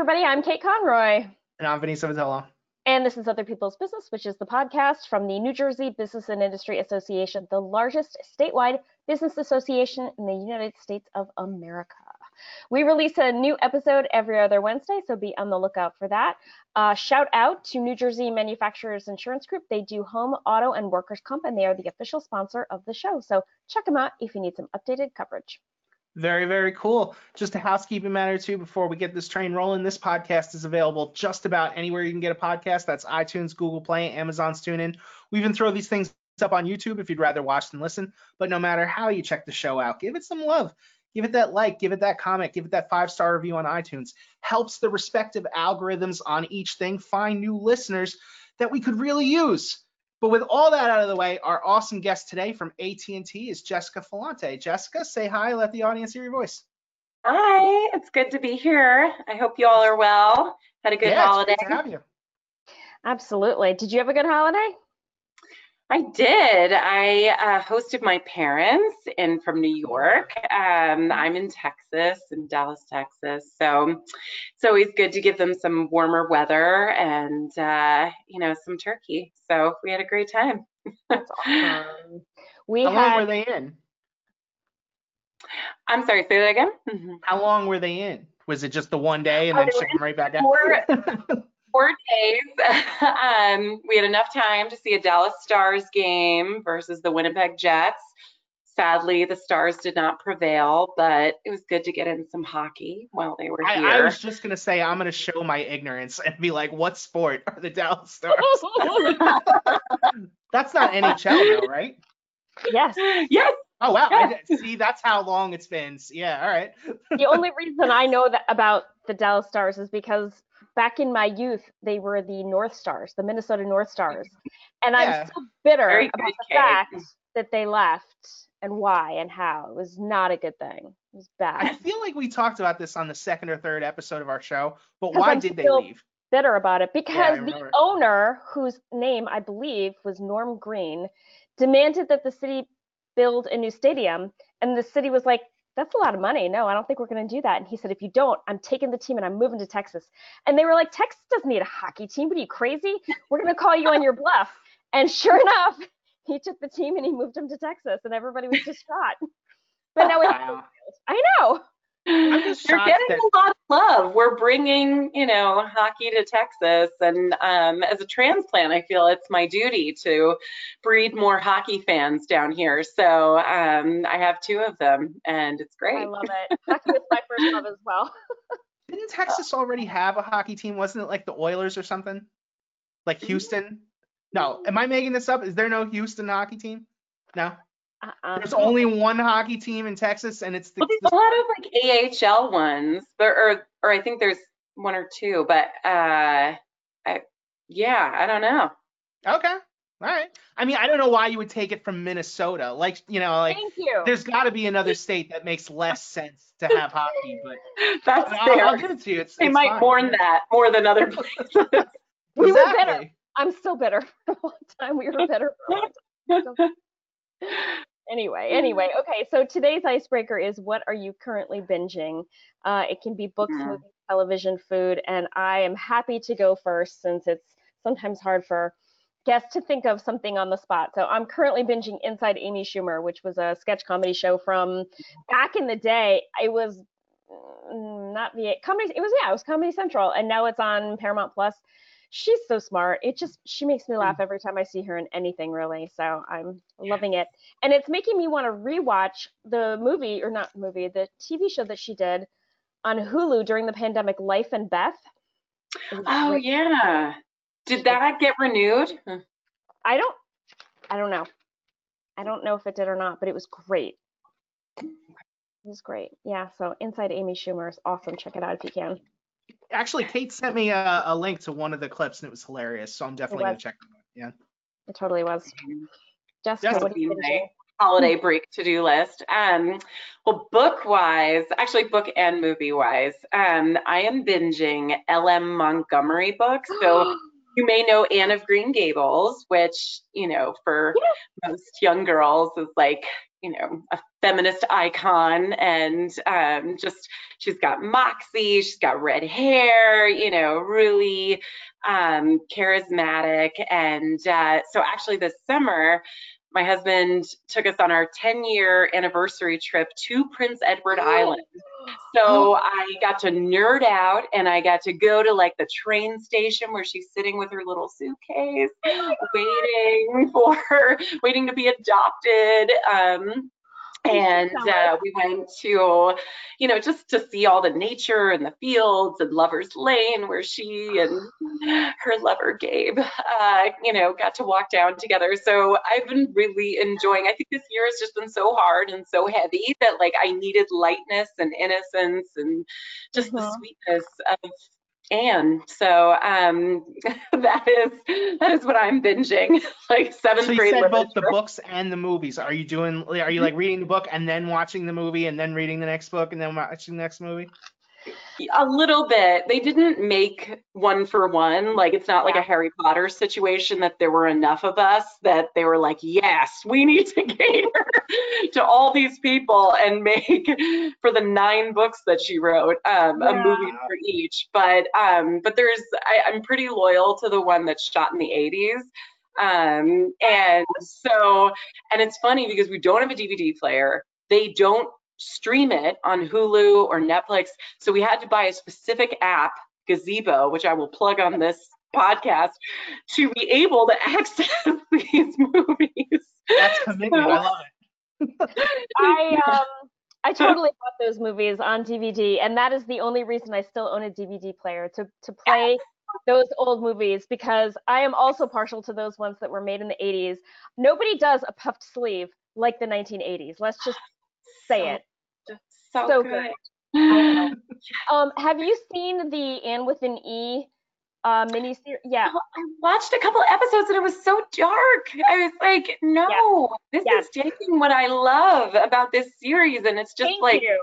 everybody. I'm Kate Conroy. And I'm Vanessa Vitello. And this is Other People's Business, which is the podcast from the New Jersey Business and Industry Association, the largest statewide business association in the United States of America. We release a new episode every other Wednesday, so be on the lookout for that. Uh, shout out to New Jersey Manufacturers Insurance Group. They do home, auto, and workers' comp, and they are the official sponsor of the show. So check them out if you need some updated coverage. Very, very cool. Just a housekeeping matter too before we get this train rolling. This podcast is available just about anywhere you can get a podcast. That's iTunes, Google Play, Amazon's TuneIn. We even throw these things up on YouTube if you'd rather watch than listen. But no matter how you check the show out, give it some love. Give it that like, give it that comment, give it that five star review on iTunes. Helps the respective algorithms on each thing find new listeners that we could really use. But with all that out of the way, our awesome guest today from AT&T is Jessica Falante. Jessica, say hi, let the audience hear your voice. Hi, it's good to be here. I hope you all are well. Had a good yeah, holiday. It's good to have you. Absolutely. Did you have a good holiday? I did. I uh, hosted my parents in from New York. Um, I'm in Texas, in Dallas, Texas. So it's always good to give them some warmer weather and uh, you know some turkey. So we had a great time. That's awesome. We How had, long were they in? I'm sorry. Say that again. How long were they in? Was it just the one day and Oh, then were right back out? Four, four days. um, we had enough time to see a Dallas Stars game versus the Winnipeg Jets. Sadly, the Stars did not prevail, but it was good to get in some hockey while they were I, here. I was just gonna say I'm gonna show my ignorance and be like, what sport are the Dallas Stars? That's not NHL though, right? yes. yes, Oh wow. I see, that's how long it's been. Yeah, all right. The only reason I know that about the Dallas Stars is because back in my youth, they were the North Stars, the Minnesota North Stars. And Yeah. I'm still bitter Very about the fact that they left and why and how. It was not a good thing. It was bad. I feel like we talked about this on the second or third episode of our show, but why I'm did they leave? bitter about it because the owner, whose name I believe was Norm Green, demanded that the city build a new stadium. And the city was like, that's a lot of money. No, I don't think we're going to do that. And he said, if you don't, I'm taking the team and I'm moving to Texas. And they were like, Texas doesn't need a hockey team. What are you crazy? We're going to call you on your bluff. And sure enough, he took the team and he moved them to Texas, and everybody was distraught. But now Wow. I know. I'm just You're getting that- a lot of love. We're bringing, you know, hockey to Texas, and um, as a transplant, I feel it's my duty to breed more hockey fans down here. So um, I have two of them, and it's great. I love it. Hockey was my first love as well. Didn't Texas already have a hockey team? Wasn't it like the Oilers or something? Like Houston? No. Am I making this up? Is there no Houston hockey team? No. Uh-uh. There's only one hockey team in Texas, and it's the. Well, there's a lot of like AHL ones, there, or or I think there's one or two, but uh, I, yeah, I don't know. Okay. All right. I mean, I don't know why you would take it from Minnesota. Like, you know, like Thank you. there's got to be another state that makes less sense to have hockey, but That's I'll, fair. I'll give it to you. It's, they it's might fine. mourn that more than other places. We were better. I'm still bitter. For a long time, we were better for a long time. So- anyway, anyway, okay. So today's icebreaker is what are you currently binging? Uh, it can be books, Mhm. movies, television, food, and I am happy to go first since it's sometimes hard for guests to think of something on the spot. So I'm currently binging Inside Amy Schumer, which was a sketch comedy show from back in the day. It was mm, not VA comedy. It was yeah, it was Comedy Central, and now it's on Paramount Plus. She's so smart. It just she makes me laugh mm. every time I see her in anything really. So I'm loving it, and it's making me want to rewatch the movie or not movie, the TV show that she did on Hulu during the pandemic, Life and Beth. Oh yeah. Did that get renewed? Hmm. I don't, I don't know. I don't know if it did or not, but it was great. It was great. Yeah. So Inside Amy Schumer is awesome. Check it out if you can. Actually, Kate sent me a, a link to one of the clips, and it was hilarious. So I'm definitely gonna check it out. Yeah. It totally was. Jessica, Jessica, what do you Being think? holiday break to-do list. Um, well, book-wise, actually book and movie-wise, um, I am binging L.M. Montgomery books. So you may know Anne of Green Gables, which, you know, for yeah. most young girls is like, you know, a feminist icon and um, just she's got moxie, she's got red hair, you know, really um, charismatic. And uh, so actually this summer, my husband took us on our 10 year anniversary trip to Prince Edward oh. Island. So I got to nerd out and I got to go to like the train station where she's sitting with her little suitcase, waiting for her, waiting to be adopted. Um, and uh, we went to you know just to see all the nature and the fields and lovers lane where she and her lover gabe uh, you know got to walk down together so i've been really enjoying i think this year has just been so hard and so heavy that like i needed lightness and innocence and just mm-hmm. the sweetness of and so um, that is that is what I'm binging, like seventh so you grade. said both the books and the movies. Are you doing? Are you like reading the book and then watching the movie and then reading the next book and then watching the next movie? A little bit. They didn't make one for one. Like it's not like a Harry Potter situation that there were enough of us that they were like, yes, we need to cater to all these people and make for the nine books that she wrote um, yeah. a movie for each. But um, but there's I, I'm pretty loyal to the one that's shot in the 80s. Um, and so and it's funny because we don't have a DVD player. They don't stream it on Hulu or Netflix. So we had to buy a specific app, Gazebo, which I will plug on this podcast, to be able to access these movies. That's commitment. So, I love it. I um I totally bought those movies on DVD, and that is the only reason I still own a DVD player to to play those old movies because I am also partial to those ones that were made in the 80s. Nobody does a puffed sleeve like the 1980s. Let's just say so, it so, so good. good. um, have you seen the Anne with an E uh, miniseries? Yeah. I watched a couple episodes and it was so dark. I was like, no, yeah. this yeah. is taking what I love about this series, and it's just Thank like. You.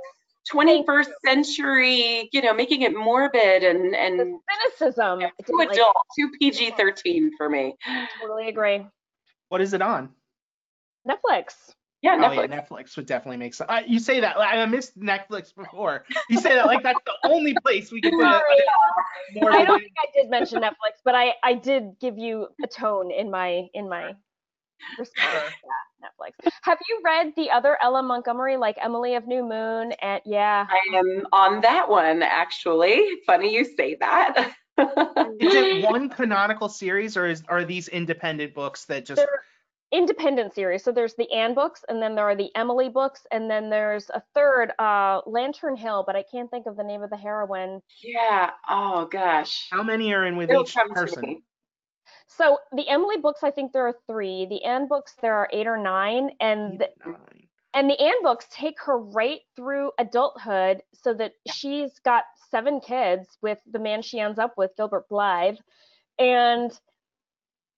21st century, you know, making it morbid and and the cynicism. too adult, like, too PG-13 for me. Totally agree. What is it on? Netflix. Yeah, Netflix. Oh, yeah, Netflix would definitely make sense. Uh, you say that I missed Netflix before. You say that like that's the only place we can put it. I don't think I did mention Netflix, but I I did give you a tone in my in my response. Yeah, Netflix. Have you read the other L.M. Montgomery, like Emily of New Moon? And yeah, I am on that one actually. Funny you say that. is it one canonical series, or is are these independent books that just? They're, independent series. So there's the Anne books, and then there are the Emily books, and then there's a third, uh, Lantern Hill, but I can't think of the name of the heroine. Yeah. Oh gosh. How many are in with It'll each person? So the Emily books, I think there are three. The Anne books, there are eight or nine, and the, and the Anne books take her right through adulthood, so that she's got seven kids with the man she ends up with, Gilbert Blythe, and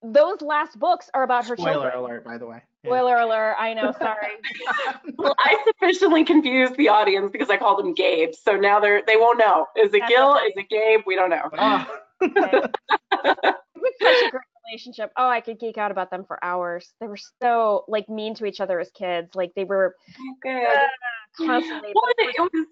those last books are about her Spoiler children. alert, by the way. Yeah. Spoiler alert. I know. Sorry. well, I sufficiently confused the audience because I called them Gabe, so now they're they won't know. Is it That's Gil? Okay. Is it Gabe? We don't know. Oh. okay. such a great relationship. Oh, I could geek out about them for hours. They were so like mean to each other as kids. Like they were oh, good. Uh, constantly. Well, it was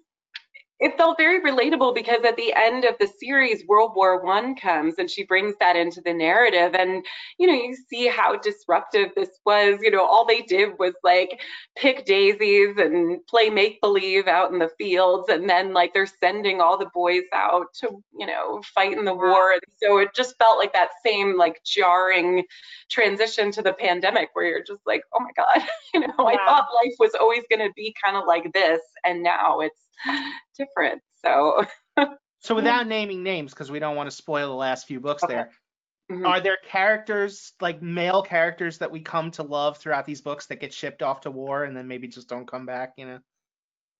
it felt very relatable because at the end of the series world war one comes and she brings that into the narrative. And you know you see how disruptive this was. You know all they did was like pick daisies and play make believe out in the fields. And then like they're sending all the boys out to you know fight in the war. And so it just felt like that same like jarring transition to the pandemic where you're just like oh my god you know i thought life was always going to be kind of like this and now it's different. So. so without naming names, because we don't want to spoil the last few books okay. there. Mm-hmm. Are there characters like male characters that we come to love throughout these books that get shipped off to war and then maybe just don't come back? You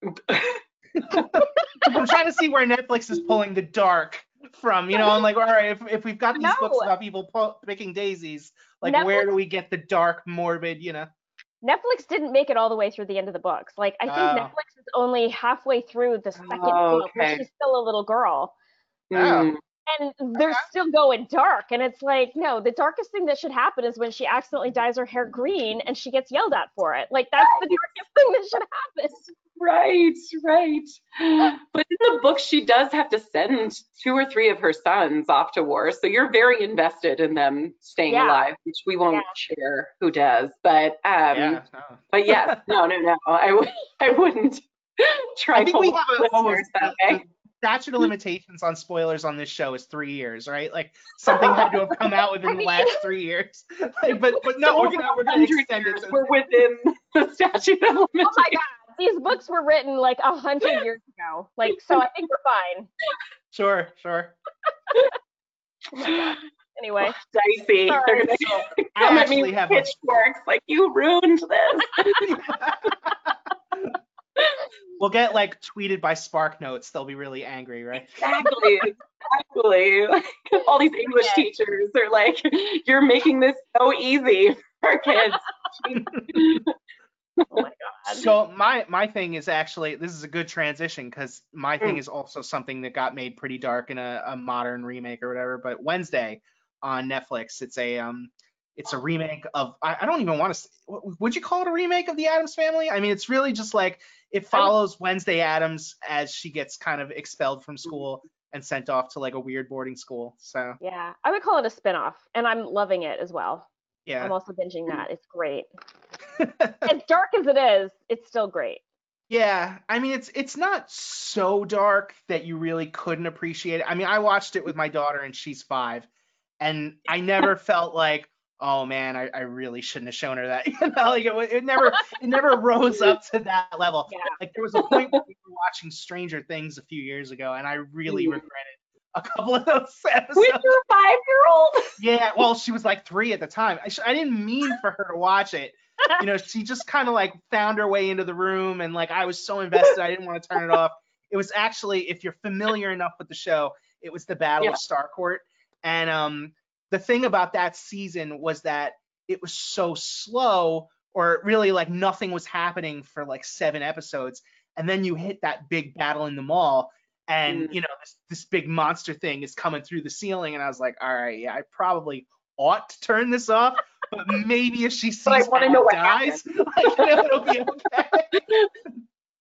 know. I'm trying to see where Netflix is pulling the dark from. You know, I'm like, all right, if if we've got these no. books about people picking daisies, like Netflix, where do we get the dark, morbid? You know. Netflix didn't make it all the way through the end of the books. Like I think oh. Netflix is only halfway through the second oh, book, okay. she's still a little girl. Mm. and they're still going dark. And it's like, no, the darkest thing that should happen is when she accidentally dyes her hair green and she gets yelled at for it. Like that's the darkest thing that should happen. Right, right. But in the book, she does have to send two or three of her sons off to war. So you're very invested in them staying Yeah. alive, which we won't Yeah. share who does. But um, yeah. no. but yes, no, no, no. I w- I wouldn't try I think to we have a, listeners almost that way. statute of limitations on spoilers on this show is three years, right? Like something had to have come out within I the last three years. Like, but but no, we're gonna we're gonna extend it. years, We're within the statute of limitations. Oh limitations. my god, these books were written like a hundred years ago. Like, so I think we're fine. sure, sure. Oh anyway, oh, Dicey. Sorry. They're gonna come at me with have pitchforks like you ruined this. we'll get like tweeted by Spark Notes. They'll be really angry, right? Exactly. Exactly. All these English Okay. teachers are like, you're making this so easy for kids. oh my god. So my my thing is actually this is a good transition because my thing Mm. is also something that got made pretty dark in a, a modern remake or whatever. But Wednesday on Netflix, it's a um it's a remake of I, I don't even want to would you call it a remake of the Addams Family? I mean it's really just like it follows Wednesday Addams as she gets kind of expelled from school and sent off to like a weird boarding school. So Yeah, I would call it a spin-off, and I'm loving it as well. I'm also binging that. It's great. as dark as it is, it's still great. Yeah, I mean it's it's not so dark that you really couldn't appreciate it. I mean, I watched it with my daughter and she's five, and I never felt like, oh man, I, I really shouldn't have shown her that. You know, like it, it never it never rose up to that level. Yeah. Like there was a point when we were watching Stranger Things a few years ago, and I really Mhm. regretted a couple of those episodes. With your five-year-old. Yeah, well, she was like three at the time. I, sh- I didn't mean for her to watch it. You know, she just kind of like found her way into the room, and like I was so invested, I didn't want to turn it off. It was actually, if you're familiar enough with the show, it was the Battle Yeah. of Starcourt, and um, the thing about that season was that it was so slow, or really like nothing was happening for like seven episodes, and then you hit that big battle in the mall, and Mm. you know this, this big monster thing is coming through the ceiling, and I was like, all right, yeah, I probably ought to turn this off, but maybe if she sees But I wanna know what dies, like, you know, it'll be okay.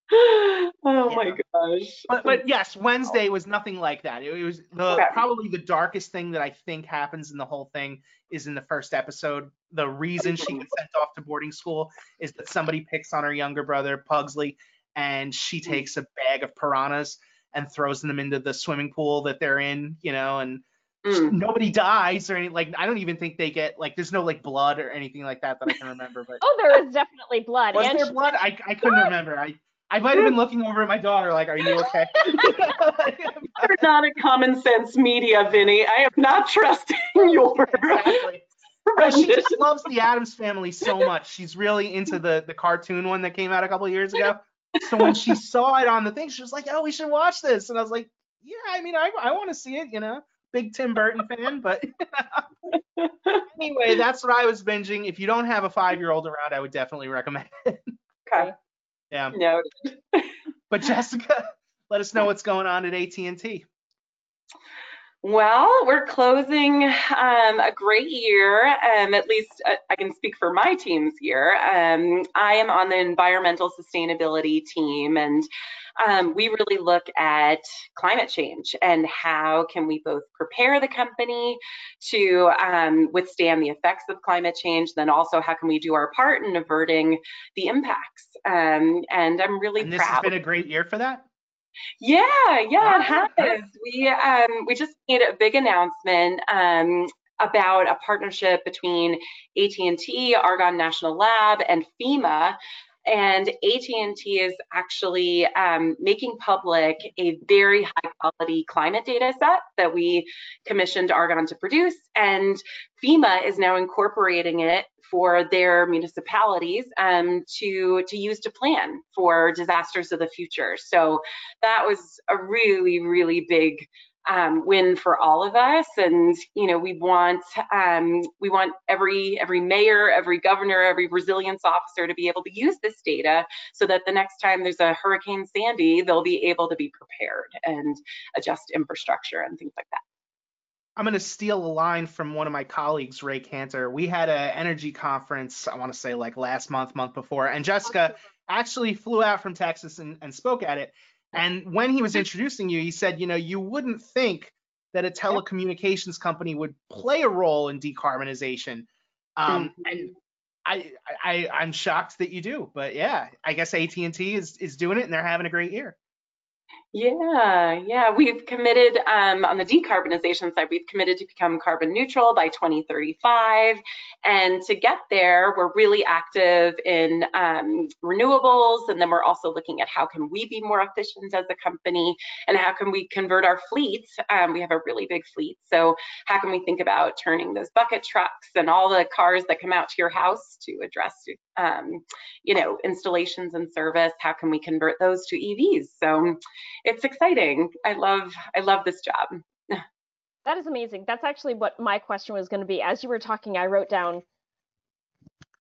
oh my gosh. But, but yes, Wednesday was nothing like that. It, was the Okay. probably the darkest thing that I think happens in the whole thing is in the first episode. The reason she gets sent off to boarding school is that somebody picks on her younger brother Pugsley, and she Hmm. takes a bag of piranhas and throws them into the swimming pool that they're in, you know, and Mm. nobody dies or any like I don't even think they get like there's no like blood or anything like that that I can remember. But Oh, there is definitely blood. was and there blood? I, I couldn't remember. I I might have been looking over at my daughter like, are you okay? You're not a common sense media, Vinny. I am not trusting your exactly. Well, she just loves the Addams family so much. She's really into the the cartoon one that came out a couple years ago. So when she saw it on the thing, she was like, "Oh, we should watch this." And I was like, "Yeah, I mean, I I want to see it, you know." Big Tim Burton fan, but anyway, that's what I was binging. If you don't have a five year old around, I would definitely recommend it. Okay. Yeah. Noted. But Jessica, let us know what's going on at AT&T. Well, we're closing um, a great year. Um, at least uh, I can speak for my team's year. Um, I am on the environmental sustainability team, and um, we really look at climate change and how can we both prepare the company to um, withstand the effects of climate change, then also how can we do our part in averting the impacts. Um, and I'm really And this proud. has been a great year for that. Yeah, yeah, it has. We um we just made a big announcement um about a partnership between AT&T, Argonne National Lab, and FEMA. And AT&T is actually um, making public a very high quality climate data set that we commissioned Argonne to produce. And FEMA is now incorporating it for their municipalities um, to, to use to plan for disasters of the future. So that was a really, really big um, win for all of us. And you know, we want um, we want every every mayor, every governor, every resilience officer to be able to use this data so that the next time there's a Hurricane Sandy, they'll be able to be prepared and adjust infrastructure and things like that. I'm going to steal a line from one of my colleagues, Ray Cantor. We had an energy conference, I want to say like last month, month before, and Jessica actually flew out from Texas and, and spoke at it. And when he was introducing you, he said, you know, you wouldn't think that a telecommunications company would play a role in decarbonization. Um, mm-hmm. And I, I, I'm shocked that you do, but yeah, I guess AT&T is, is doing it and they're having a great year. Yeah, yeah, we've committed um, on the decarbonization side, we've committed to become carbon neutral by 2035. And to get there, we're really active in um, renewables. And then we're also looking at how can we be more efficient as a company and how can we convert our fleets. Um, we have a really big fleet. So how can we think about turning those bucket trucks and all the cars that come out to your house to address, um, you know, installations and service? How can we convert those to EVs? So it's exciting. I love I love this job. That is amazing. That's actually what my question was going to be. As you were talking, I wrote down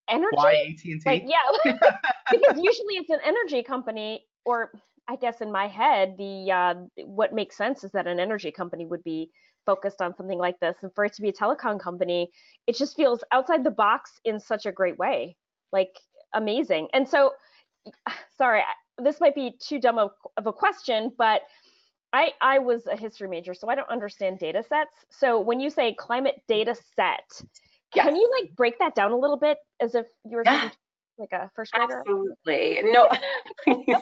energy. Why AT&T? Like, yeah, because usually it's an energy company, or I guess in my head, the uh, what makes sense is that an energy company would be focused on something like this, and for it to be a telecom company, it just feels outside the box in such a great way, like amazing. And so, sorry, this might be too dumb of, of a question, but I, I was a history major, so I don't understand data sets. So when you say climate data set, yes. can you like break that down a little bit as if you were yeah like a first grader? Absolutely. No,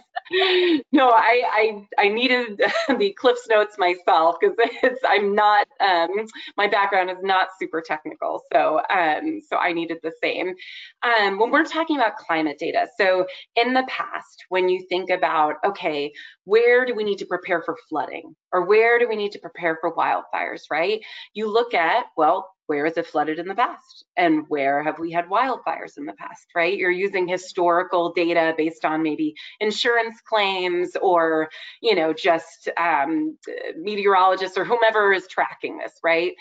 no, I, I, I needed the Cliff's notes myself because it's, I'm not, um, my background is not super technical. So, um, so I needed the same. Um, when we're talking about climate data, so in the past, when you think about, okay, where do we need to prepare for flooding or where do we need to prepare for wildfires, right? You look at, well, where has it flooded in the past? And where have we had wildfires in the past right? You're using historical data based on maybe insurance claims or you know just um, meteorologists or whomever is tracking this right?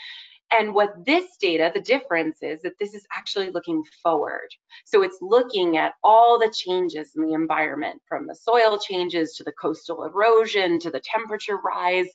And what this data, the difference is that this is actually looking forward. So it's looking at all the changes in the environment from the soil changes to the coastal erosion to the temperature rise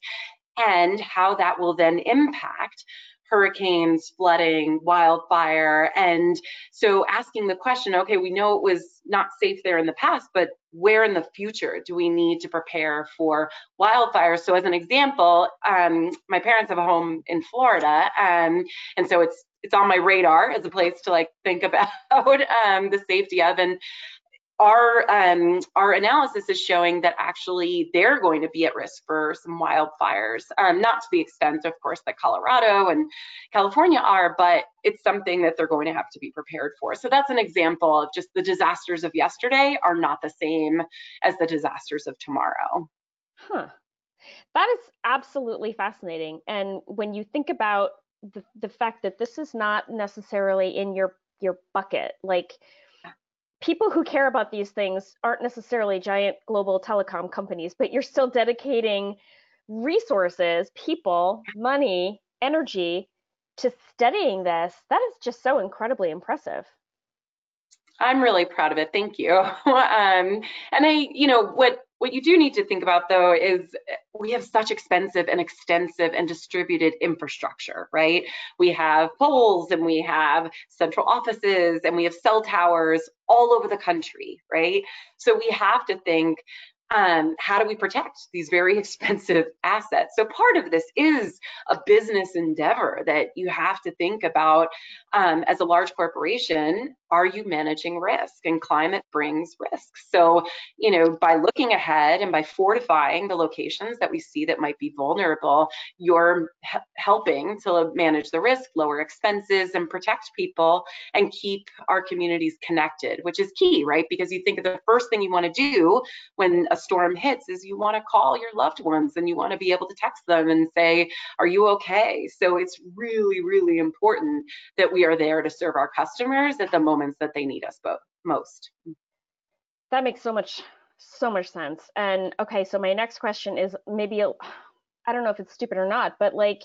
and how that will then impact hurricanes, flooding, wildfire. And so asking the question, okay, we know it was not safe there in the past, but where in the future do we need to prepare for wildfires? So as an example, um, my parents have a home in Florida, um, and so it's it's on my radar as a place to like think about um, the safety of. And our um, our analysis is showing that actually they're going to be at risk for some wildfires, um, not to the extent, of course, that Colorado and California are, but it's something that they're going to have to be prepared for. So that's an example of just the disasters of yesterday are not the same as the disasters of tomorrow. Huh. That is absolutely fascinating. And when you think about the, the fact that this is not necessarily in your your bucket, like people who care about these things aren't necessarily giant global telecom companies, but you're still dedicating resources, people, money, energy to studying this. That is just so incredibly impressive. I'm really proud of it. Thank you. um, and I, you know, what what you do need to think about though is uh, we have such expensive and extensive and distributed infrastructure, right? We have poles and we have central offices and we have cell towers all over the country, right? So we have to think um, how do we protect these very expensive assets? So part of this is a business endeavor that you have to think about um, as a large corporation. Are you managing risk? And climate brings risk. So, you know, by looking ahead and by fortifying the locations that we see that might be vulnerable, you're helping to manage the risk, lower expenses, and protect people and keep our communities connected, which is key, right? Because you think the first thing you want to do when a storm hits is you want to call your loved ones and you want to be able to text them and say, Are you okay? So it's really, really important that we are there to serve our customers at the moments that they need us both most. That makes so much so much sense. And okay, so my next question is maybe I don't know if it's stupid or not, but like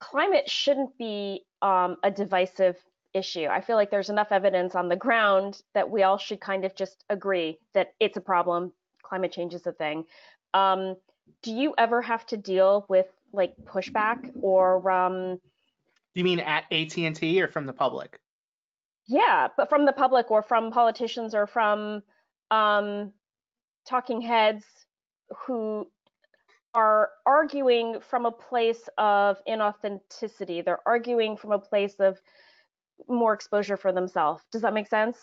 climate shouldn't be um, a divisive issue. I feel like there's enough evidence on the ground that we all should kind of just agree that it's a problem climate change is a thing. Um, do you ever have to deal with like pushback or um Do you mean at AT&T or from the public? Yeah, but from the public or from politicians or from um, talking heads who are arguing from a place of inauthenticity. They're arguing from a place of more exposure for themselves. Does that make sense?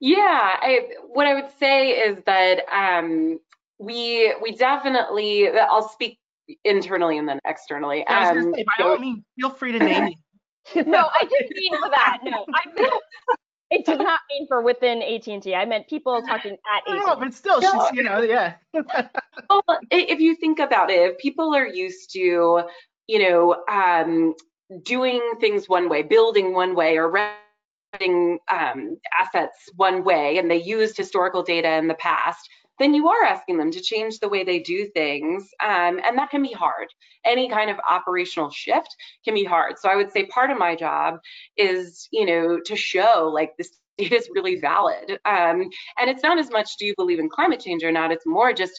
Yeah, I, what I would say is that um, we we definitely. I'll speak internally and then externally. Um, say, by all means, feel free to name me. no, I didn't mean for that. No, I meant, it did not mean for within AT&T. I meant people talking at AT&T. No, but still, no. she's, you know, yeah. well, if you think about it, if people are used to, you know, um, doing things one way, building one way, or renting um, assets one way, and they used historical data in the past, then you are asking them to change the way they do things. Um, and that can be hard. Any kind of operational shift can be hard. So I would say part of my job is, you know, to show like this is really valid. Um, and it's not as much do you believe in climate change or not, it's more just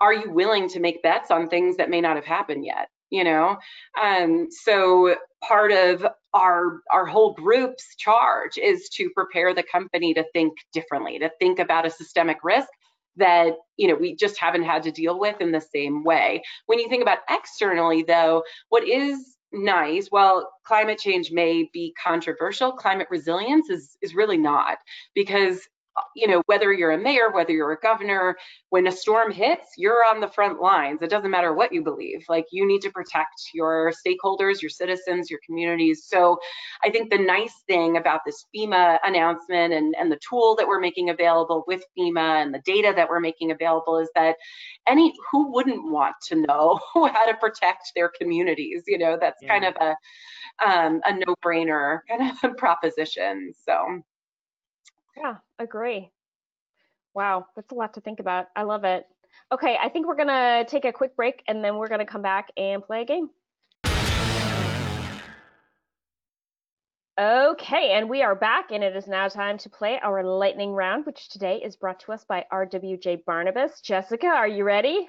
are you willing to make bets on things that may not have happened yet? You know, um, so part of our our whole group's charge is to prepare the company to think differently, to think about a systemic risk that you know we just haven't had to deal with in the same way. When you think about externally though, what is nice, well, climate change may be controversial, climate resilience is is really not because you know, whether you're a mayor, whether you're a governor, when a storm hits, you're on the front lines. It doesn't matter what you believe. Like you need to protect your stakeholders, your citizens, your communities. So I think the nice thing about this FEMA announcement and, and the tool that we're making available with FEMA and the data that we're making available is that any who wouldn't want to know how to protect their communities? You know, that's yeah. kind of a um, a no-brainer kind of proposition. So yeah, agree. Wow, that's a lot to think about. I love it. Okay, I think we're gonna take a quick break and then we're gonna come back and play a game. Okay, and we are back, and it is now time to play our lightning round, which today is brought to us by RWJ Barnabas. Jessica, are you ready?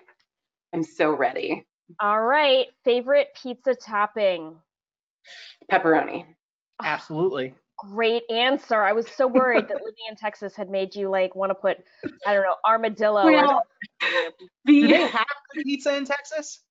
I'm so ready. All right, favorite pizza topping? Pepperoni. Ah. Absolutely great answer. I was so worried that living in Texas had made you like want to put, I don't know, armadillo. Well, Do they have pizza in Texas?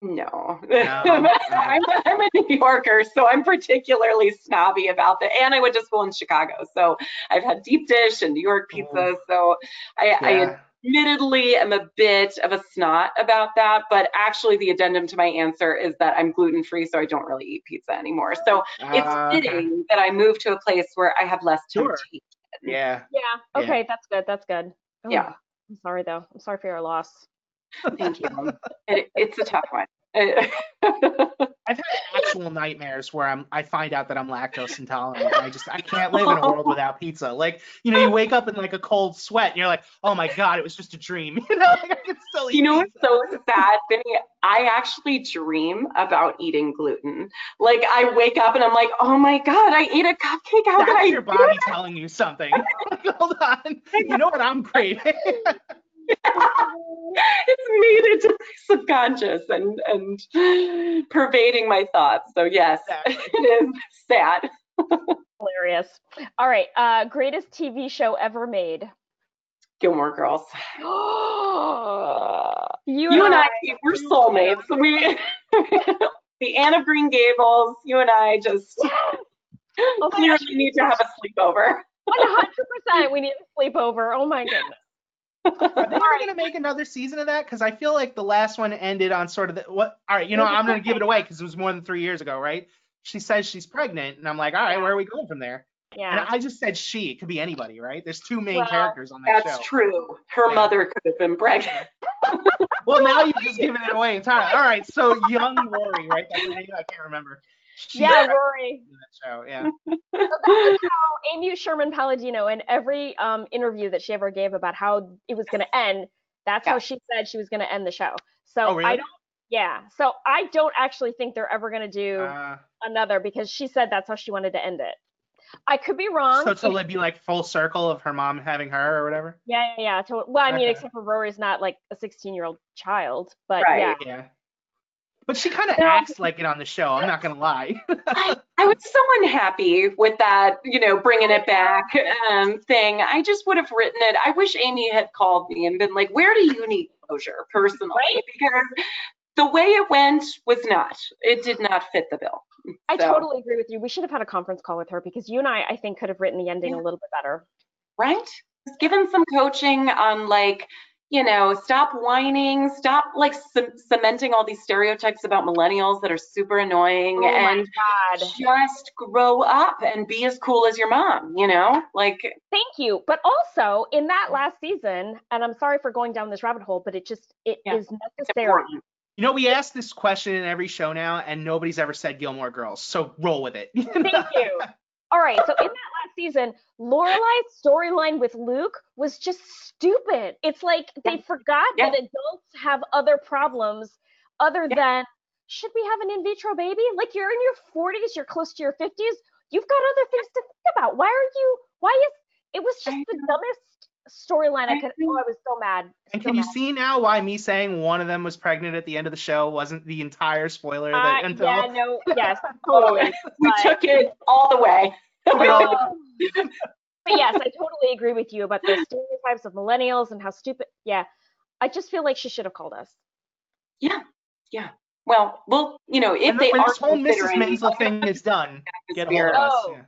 No, no. I'm, I'm, a New Yorker, so I'm particularly snobby about that. And I went to school in Chicago, so I've had deep dish and New York pizza. Oh. So I, yeah. I admittedly am a bit of a snot about that, but actually the addendum to my answer is that I'm gluten free, so I don't really eat pizza anymore. So uh, it's fitting okay. that I move to a place where I have less sure. temptation. Yeah. Yeah. Okay, yeah. that's good. That's good. Oh, yeah. I'm sorry though. I'm sorry for your loss. Thank you. it, it's a tough one. I've had actual nightmares where I'm I find out that I'm lactose intolerant. I just I can't live in a world without pizza. Like, you know, you wake up in like a cold sweat and you're like, oh my god, it was just a dream. You know, like I can still eat You know pizza. what's so sad, Vinny? I actually dream about eating gluten. Like I wake up and I'm like, oh my god, I ate a cupcake. How That's I your body telling you something. Hold on. You know what I'm craving? It's made into my subconscious and and pervading my thoughts. So yes, exactly. it is sad. Hilarious. All right, uh, greatest TV show ever made. Gilmore Girls. you, you and, I, I we're soulmates. We the Anne of Green Gables. You and I just oh clearly need to have a sleepover. 100%. We need a sleepover. Oh my goodness. Are they ever gonna make another season of that? Because I feel like the last one ended on sort of the what? All right, you know, I'm gonna give it away because it was more than three years ago, right? She says she's pregnant, and I'm like, all right, where are we going from there? Yeah. And I just said she. It could be anybody, right? There's two main well, characters on that that's show. That's true. Her yeah. mother could have been pregnant. well, now you've just given it away entirely. All right, so young Rory, right? Name. I can't remember. She yeah, Rory. show, yeah. so how Amy Sherman Palladino, in every um, interview that she ever gave about how it was going to end, that's yeah. how she said she was going to end the show. So oh, really? I don't. Yeah. So I don't actually think they're ever going to do uh, another because she said that's how she wanted to end it. I could be wrong. So to be like full circle of her mom having her or whatever. Yeah, yeah, yeah. To, well, I mean, Okay. except for Rory's not like a 16 year old child, but Right. yeah. Yeah. But she kind of No. acts like it on the show. I'm not gonna lie. I, I was so unhappy with that, you know, bringing it back um, thing. I just would have written it. I wish Amy had called me and been like, where do you need closure personally? Right. Because the way it went was not, it did not fit the bill. I totally agree with you. We should have had a conference call with her because you and I, I think, could have written the ending a little bit better. Right? Just given some coaching on like, you know, stop whining, stop like c- cementing all these stereotypes about millennials that are super annoying Oh my and God. just grow up and be as cool as your mom, you know? Like, Thank you. But also in that last season, and I'm sorry for going down this rabbit hole, but it just it is Yeah. it's necessary. You know, we ask this question in every show now, and nobody's ever said Gilmore Girls. So roll with it. Thank you. All right. So in that last season, Lorelai's storyline with Luke was just stupid. It's like they Yeah. forgot Yeah. that adults have other problems other Yeah. than should we have an in vitro baby? Like you're in your 40s, you're close to your 50s. You've got other things to think about. Why are you? Why is? It was just the dumbest storyline I could. Oh, I was so mad. And So can you see now why me saying one of them was pregnant at the end of the show wasn't the entire spoiler Uh, that until yeah, no, yes, totally. We took it all the way. But yes, I totally agree with you about the stereotypes of millennials and how stupid. Yeah, I just feel like she should have called us. Yeah, yeah. Well, well, you know, if when, they when are this whole Mrs. Maisel thing is done, get a hold of us. Oh. yeah.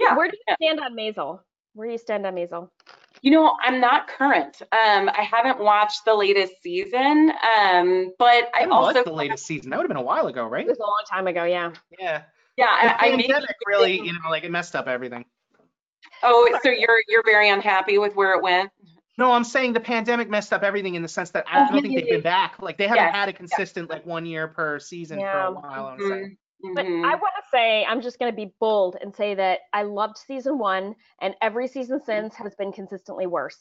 Yeah, Where do you yeah. stand on Maisel? Where do you stand on Maisel? You know, I'm not current. Um, I haven't watched the latest season, um, but I When also, the latest season? That would have been a while ago, right? It was a long time ago. Yeah. Yeah. Yeah, The I, I may pandemic really, you know, like it messed up everything. Oh, so you're you're very unhappy with where it went? No, I'm saying the pandemic messed up everything in the sense that I Oh, don't think they've been back. Like they haven't Yes, had a consistent like one year per season for a while. I want to say. Mhm, But mhm. I want to say, I'm just going to be bold and say that I loved season one, and every season since has been consistently worse.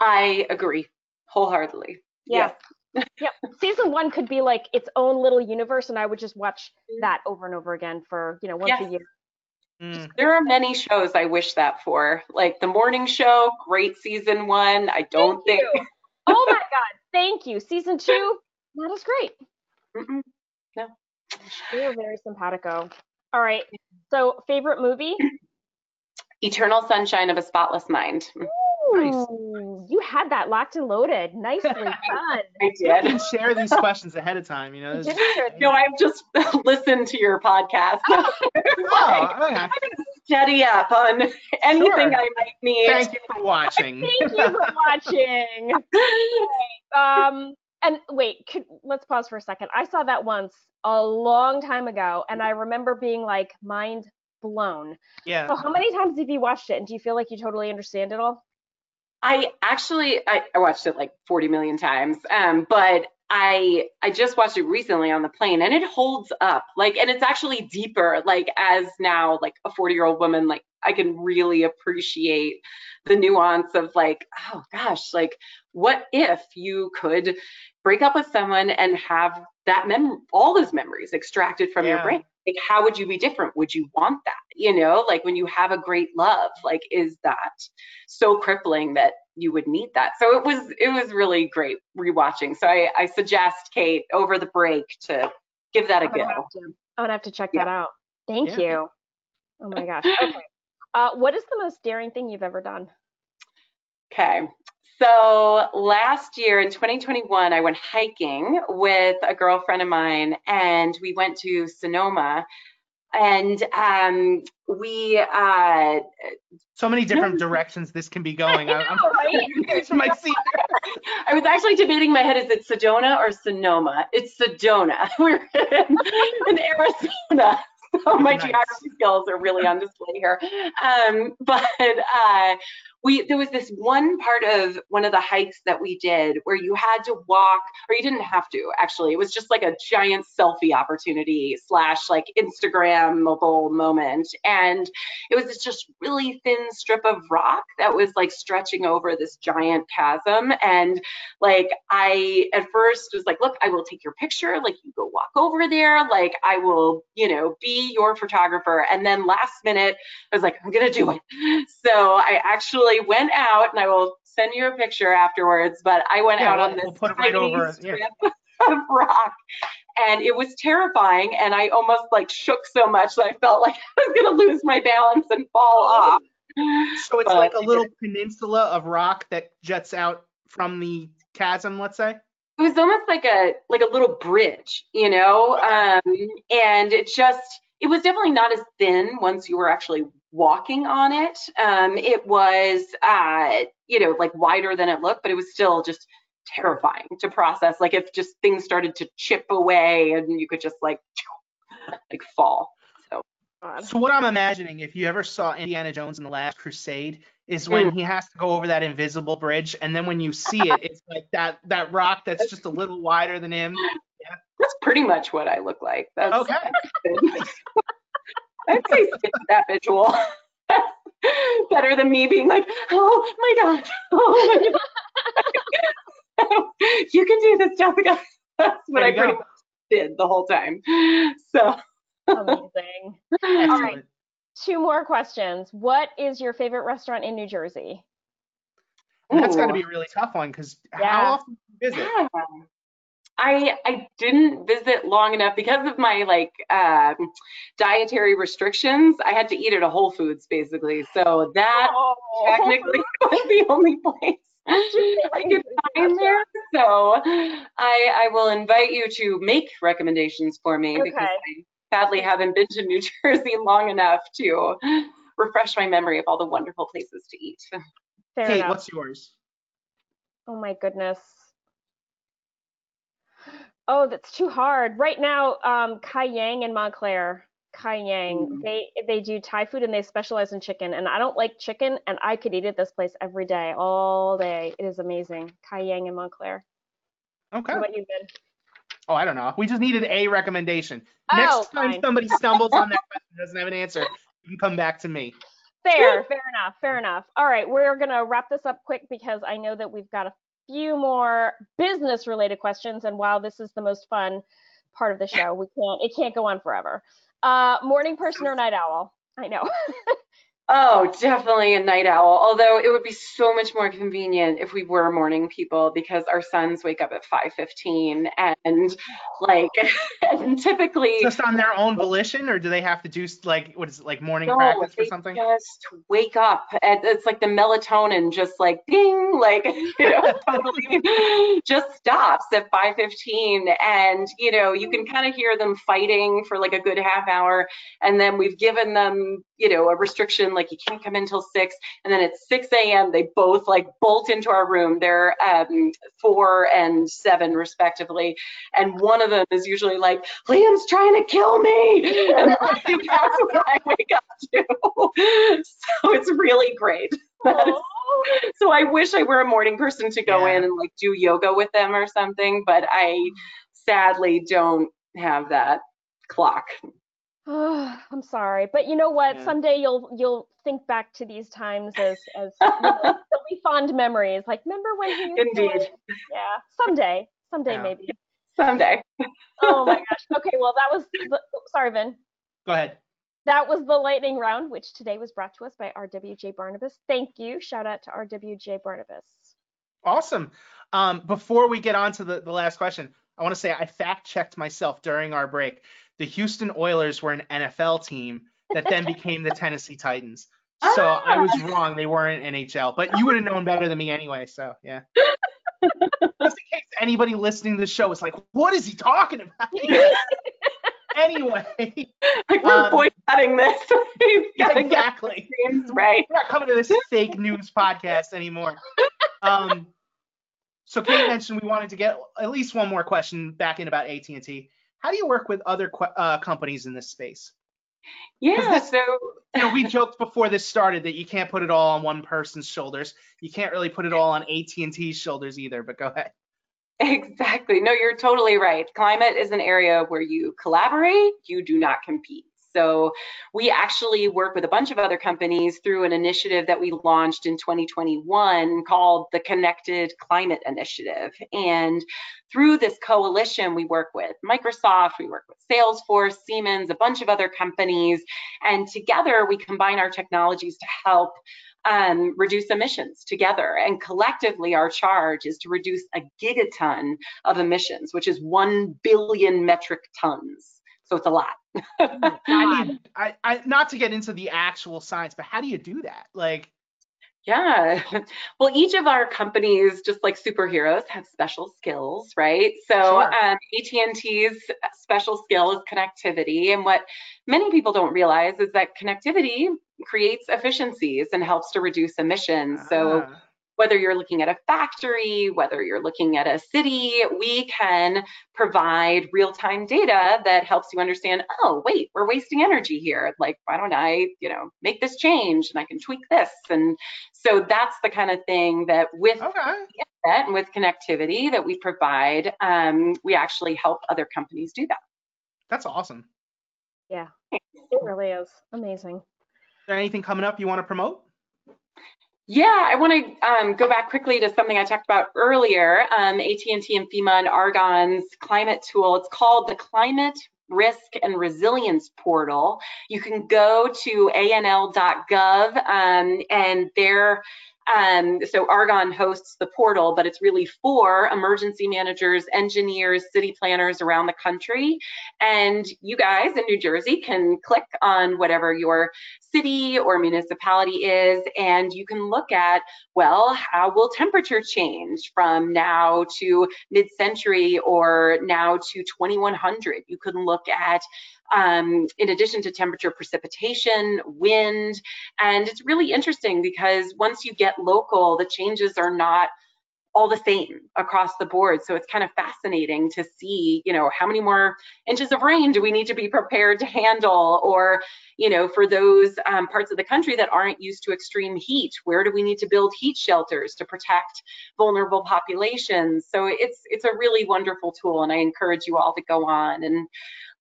I agree wholeheartedly. Yeah. Yep. Season one could be like its own little universe, and I would just watch that over and over again for, you know, once a year. Mm. There are many shows I wish that for, like The Morning Show, great season one. I don't Thank think. oh my God. Thank you. Season two, not as great. Mm-mm. They are very simpatico. All right. So, favorite movie? Eternal Sunshine of a Spotless Mind. Nice. You had that locked and loaded. Nicely done. I You did. can share these questions ahead of time, you know. You this- did. No, I've just listened to your podcast. Oh, okay. Steady up on anything Sure. I might need. Thank you for watching. Thank you for watching. Um, and wait, could, let's pause for a second. I saw that once a long time ago, and I remember being like mind blown. yeah. So, how many times have you watched it, and do you feel like you totally understand it all? I actually I, I watched it like 40 million times, um, but I I just watched it recently on the plane, and it holds up. Like, and it's actually deeper. Like, as now like a 40 year old woman, like I can really appreciate the nuance of like, oh gosh, like what if you could break up with someone and have that mem all those memories extracted from your brain? Like, how would you be different? Would you want that? You know, like when you have a great love, like is that so crippling that you would need that? So it was it was really great rewatching. So I, I suggest Kate over the break to give that a I'm gonna go. to, I'm gonna have to check Yeah. that out. Thank Yeah. you. Oh my gosh. Okay. Uh, what is the most daring thing you've ever done? Okay. So last year in 2021, I went hiking with a girlfriend of mine, and we went to Sonoma, and um, we uh, So many different directions this can be going. I, know, right? my seat. I was actually debating in my head, is it Sedona or Sonoma? It's Sedona. We're in, in Arizona. So my Nice. geography skills are really on display here. Um, but uh, we there was this one part of one of the hikes that we did where you had to walk, or you didn't have to actually. It was just like a giant selfie opportunity slash like Instagrammable moment, and it was this just really thin strip of rock that was like stretching over this giant chasm, and like I at first was like, look, I will take your picture, like you go walk over there, like I will, you know, be your photographer, and then last minute I was like, I'm gonna do it. So I actually went out, and I will send you a picture afterwards. But I went Yeah, out we'll- on this we'll put it right over, yeah. strip of rock, and it was terrifying. And I almost like shook so much that I felt like I was gonna lose my balance and fall off. So it's But like a little peninsula of rock that juts out from the chasm, let's say. it was almost like a like a little bridge, you know. Um, and it just it was definitely not as thin once you were actually walking on it. Um, it was uh, you know like wider than it looked, but it was still just terrifying to process. Like if just things started to chip away and you could just like like fall. So So what I'm imagining, if you ever saw Indiana Jones in the Last Crusade, is when Mm. he has to go over that invisible bridge, and then when you see it, it's like that that rock that's just a little wider than him. that's pretty much what I look like. That's Okay. I'd say stick to that visual. Better than me being like, oh my god, oh my god. you can do this, Jessica. That's what There I pretty go. much did the whole time. So Amazing. Excellent. Two more questions. What is your favorite restaurant in New Jersey? That's got to be a really tough one because Yeah. how often do you visit? Yeah. I I didn't visit long enough because of my like um, dietary restrictions. I had to eat at a Whole Foods basically, so that Oh, technically was the only place I could find there. So I I will invite you to make recommendations for me because I sadly haven't been to New Jersey long enough to refresh my memory of all the wonderful places to eat. Fair Kate, enough. what's yours? Oh my goodness. Oh, that's too hard. Right now, um, Kai Yang in Montclair. Kai Yang. Mm. They they do Thai food and they specialize in chicken. And I don't like chicken, and I could eat at this place every day, all day. It is amazing. Kai Yang in Montclair. Okay. What you, Ben? Oh, I don't know. We just needed a recommendation. Oh, Next time fine. somebody stumbles on that question and doesn't have an answer, you can come back to me. Fair, fair enough, fair enough. All right, we're gonna wrap this up quick because I know that we've got a few more business related questions, and while this is the most fun part of the show, we can't it can't go on forever. Uh, morning person or night owl? I know. Oh, definitely a night owl. Although it would be so much more convenient if we were morning people because our sons wake up at 5:15 and like and typically Just on their own volition, or do they have to do like what is it, like morning no, practice or something? just wake up. And it's like the melatonin just like ding, like you know, totally just stops at 5:15 and you know, you can kind of hear them fighting for like a good half hour and then we've given them, you know, a restriction like you can't come in till 6 and then at 6 a.m. they both like bolt into our room. They're um, 4 and 7 respectively and one of them is usually like, Liam's trying to kill me. And I think that's what I wake up to. So it's really great. So I wish I were a morning person to go Yeah. in and like do yoga with them or something, but I sadly don't have that clock. Oh, I'm sorry, but you know what? Yeah. Someday you'll you'll think back to these times as as you know, fond memories. Like, remember when he Indeed. wake- Yeah, someday, someday Yeah. maybe. Someday. Oh my gosh. Okay, well that was the, sorry, Vin. Go ahead. That was the lightning round, which today was brought to us by RWJ Barnabas. Thank you. Shout out to RWJ Barnabas. Awesome. Um, before we get on to the, the last question, I want to say I fact checked myself during our break. The Houston Oilers were an NFL team that then became the Tennessee Titans. So I was wrong. They weren't NHL, but you would have known better than me anyway. So yeah. Just in case anybody listening to the show is like, what is he talking about? anyway, Like we're Um, boycotting this. We've gotta get exactly. names right. We're not coming to this fake news podcast anymore. Um, so Kate mentioned we wanted to get at least one more question back in about AT&T. How do you work with other uh, companies in this space? Yeah, this- so You know, we joked before this started that you can't put it all on one person's shoulders. You can't really put it all on AT&T's shoulders either, but go ahead. Exactly. No, you're totally right. Climate is an area where you collaborate, you do not compete. So we actually work with a bunch of other companies through an initiative that we launched in 2021 called the Connected Climate Initiative. And through this coalition, we work with Microsoft, we work with Salesforce, Siemens, a bunch of other companies, and together we combine our technologies to help um, reduce emissions together. And collectively, our charge is to reduce a gigaton of emissions, which is 1 billion metric tons. So it's a lot. I mean, I, I, not to get into the actual science, but how do you do that? Like, Yeah. Well, each of our companies, just like superheroes, have special skills, right? So Sure. um, AT&T's special skill is connectivity, and what many people don't realize is that connectivity creates efficiencies and helps to reduce emissions. So ah, whether you're looking at a factory, whether you're looking at a city, we can provide real-time data that helps you understand, oh, wait, we're wasting energy here. Like, why don't I, you know, make this change and I can tweak this. And so that's the kind of thing that with okay. that and with connectivity that we provide, um, we actually help other companies do that. That's awesome. Yeah, it really is amazing. Is there anything coming up you want to promote? Yeah, I want to um, go back quickly to something I talked about earlier. Um, AT&T and FEMA and Argonne's climate tool. It's called the Climate Risk and Resilience Portal. You can go to anl.gov um, and there. Um, so Argonne hosts the portal, but it's really for emergency managers, engineers, city planners around the country. And you guys in New Jersey can click on whatever your city or municipality is, and you can look at, well, how will temperature change from now to mid-century or now to 2100? You can look at, um, in addition to temperature, precipitation, wind, and it's really interesting because once you get local, the changes are not all the same across the board. So it's kind of fascinating to see, you know, how many more inches of rain do we need to be prepared to handle? Or, you know, for those um, parts of the country that aren't used to extreme heat, where do we need to build heat shelters to protect vulnerable populations? So it's it's a really wonderful tool, and I encourage you all to go on and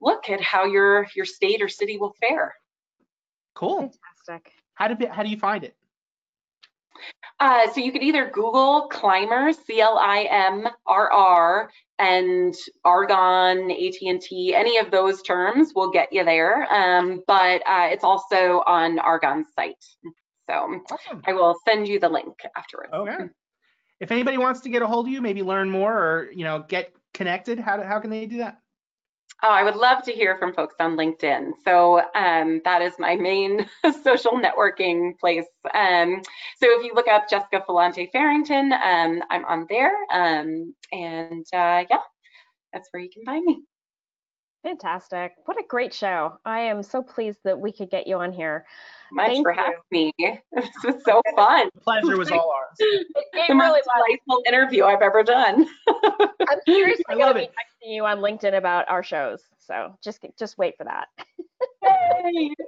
look at how your your state or city will fare. Cool. Fantastic. How do how do you find it? Uh, so you could either Google ClimRR, C-L-I-M-R-R, and Argonne, AT&T, any of those terms will get you there. Um, but uh, it's also on Argonne's site. So Awesome. I will send you the link afterwards. Okay. If anybody wants to get a hold of you, maybe learn more or you know get connected, how do, how can they do that? Oh, I would love to hear from folks on LinkedIn. So um, that is my main social networking place. Um, so if you look up Jessica Falante Farrington, um, I'm on there. Um, and uh, yeah, that's where you can find me. Fantastic. What a great show. I am so pleased that we could get you on here. Much Thank for you. having me. This was so fun. The pleasure was all ours. It, it The really most was. delightful interview I've ever done. I'm seriously going to be you on LinkedIn about our shows. So just just wait for that.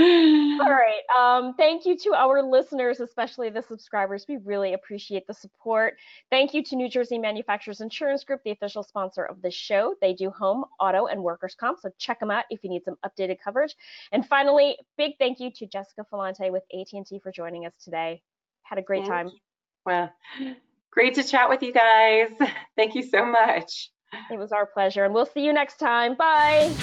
All right. Um, thank you to our listeners, especially the subscribers. We really appreciate the support. Thank you to New Jersey Manufacturers Insurance Group, the official sponsor of the show. They do home, auto, and workers' comp, so check them out if you need some updated coverage. And finally, big thank you to Jessica Falante with AT&T for joining us today. Had a great Thank time. Well, great to chat with you guys. Thank you so much. It was our pleasure, and we'll see you next time. Bye.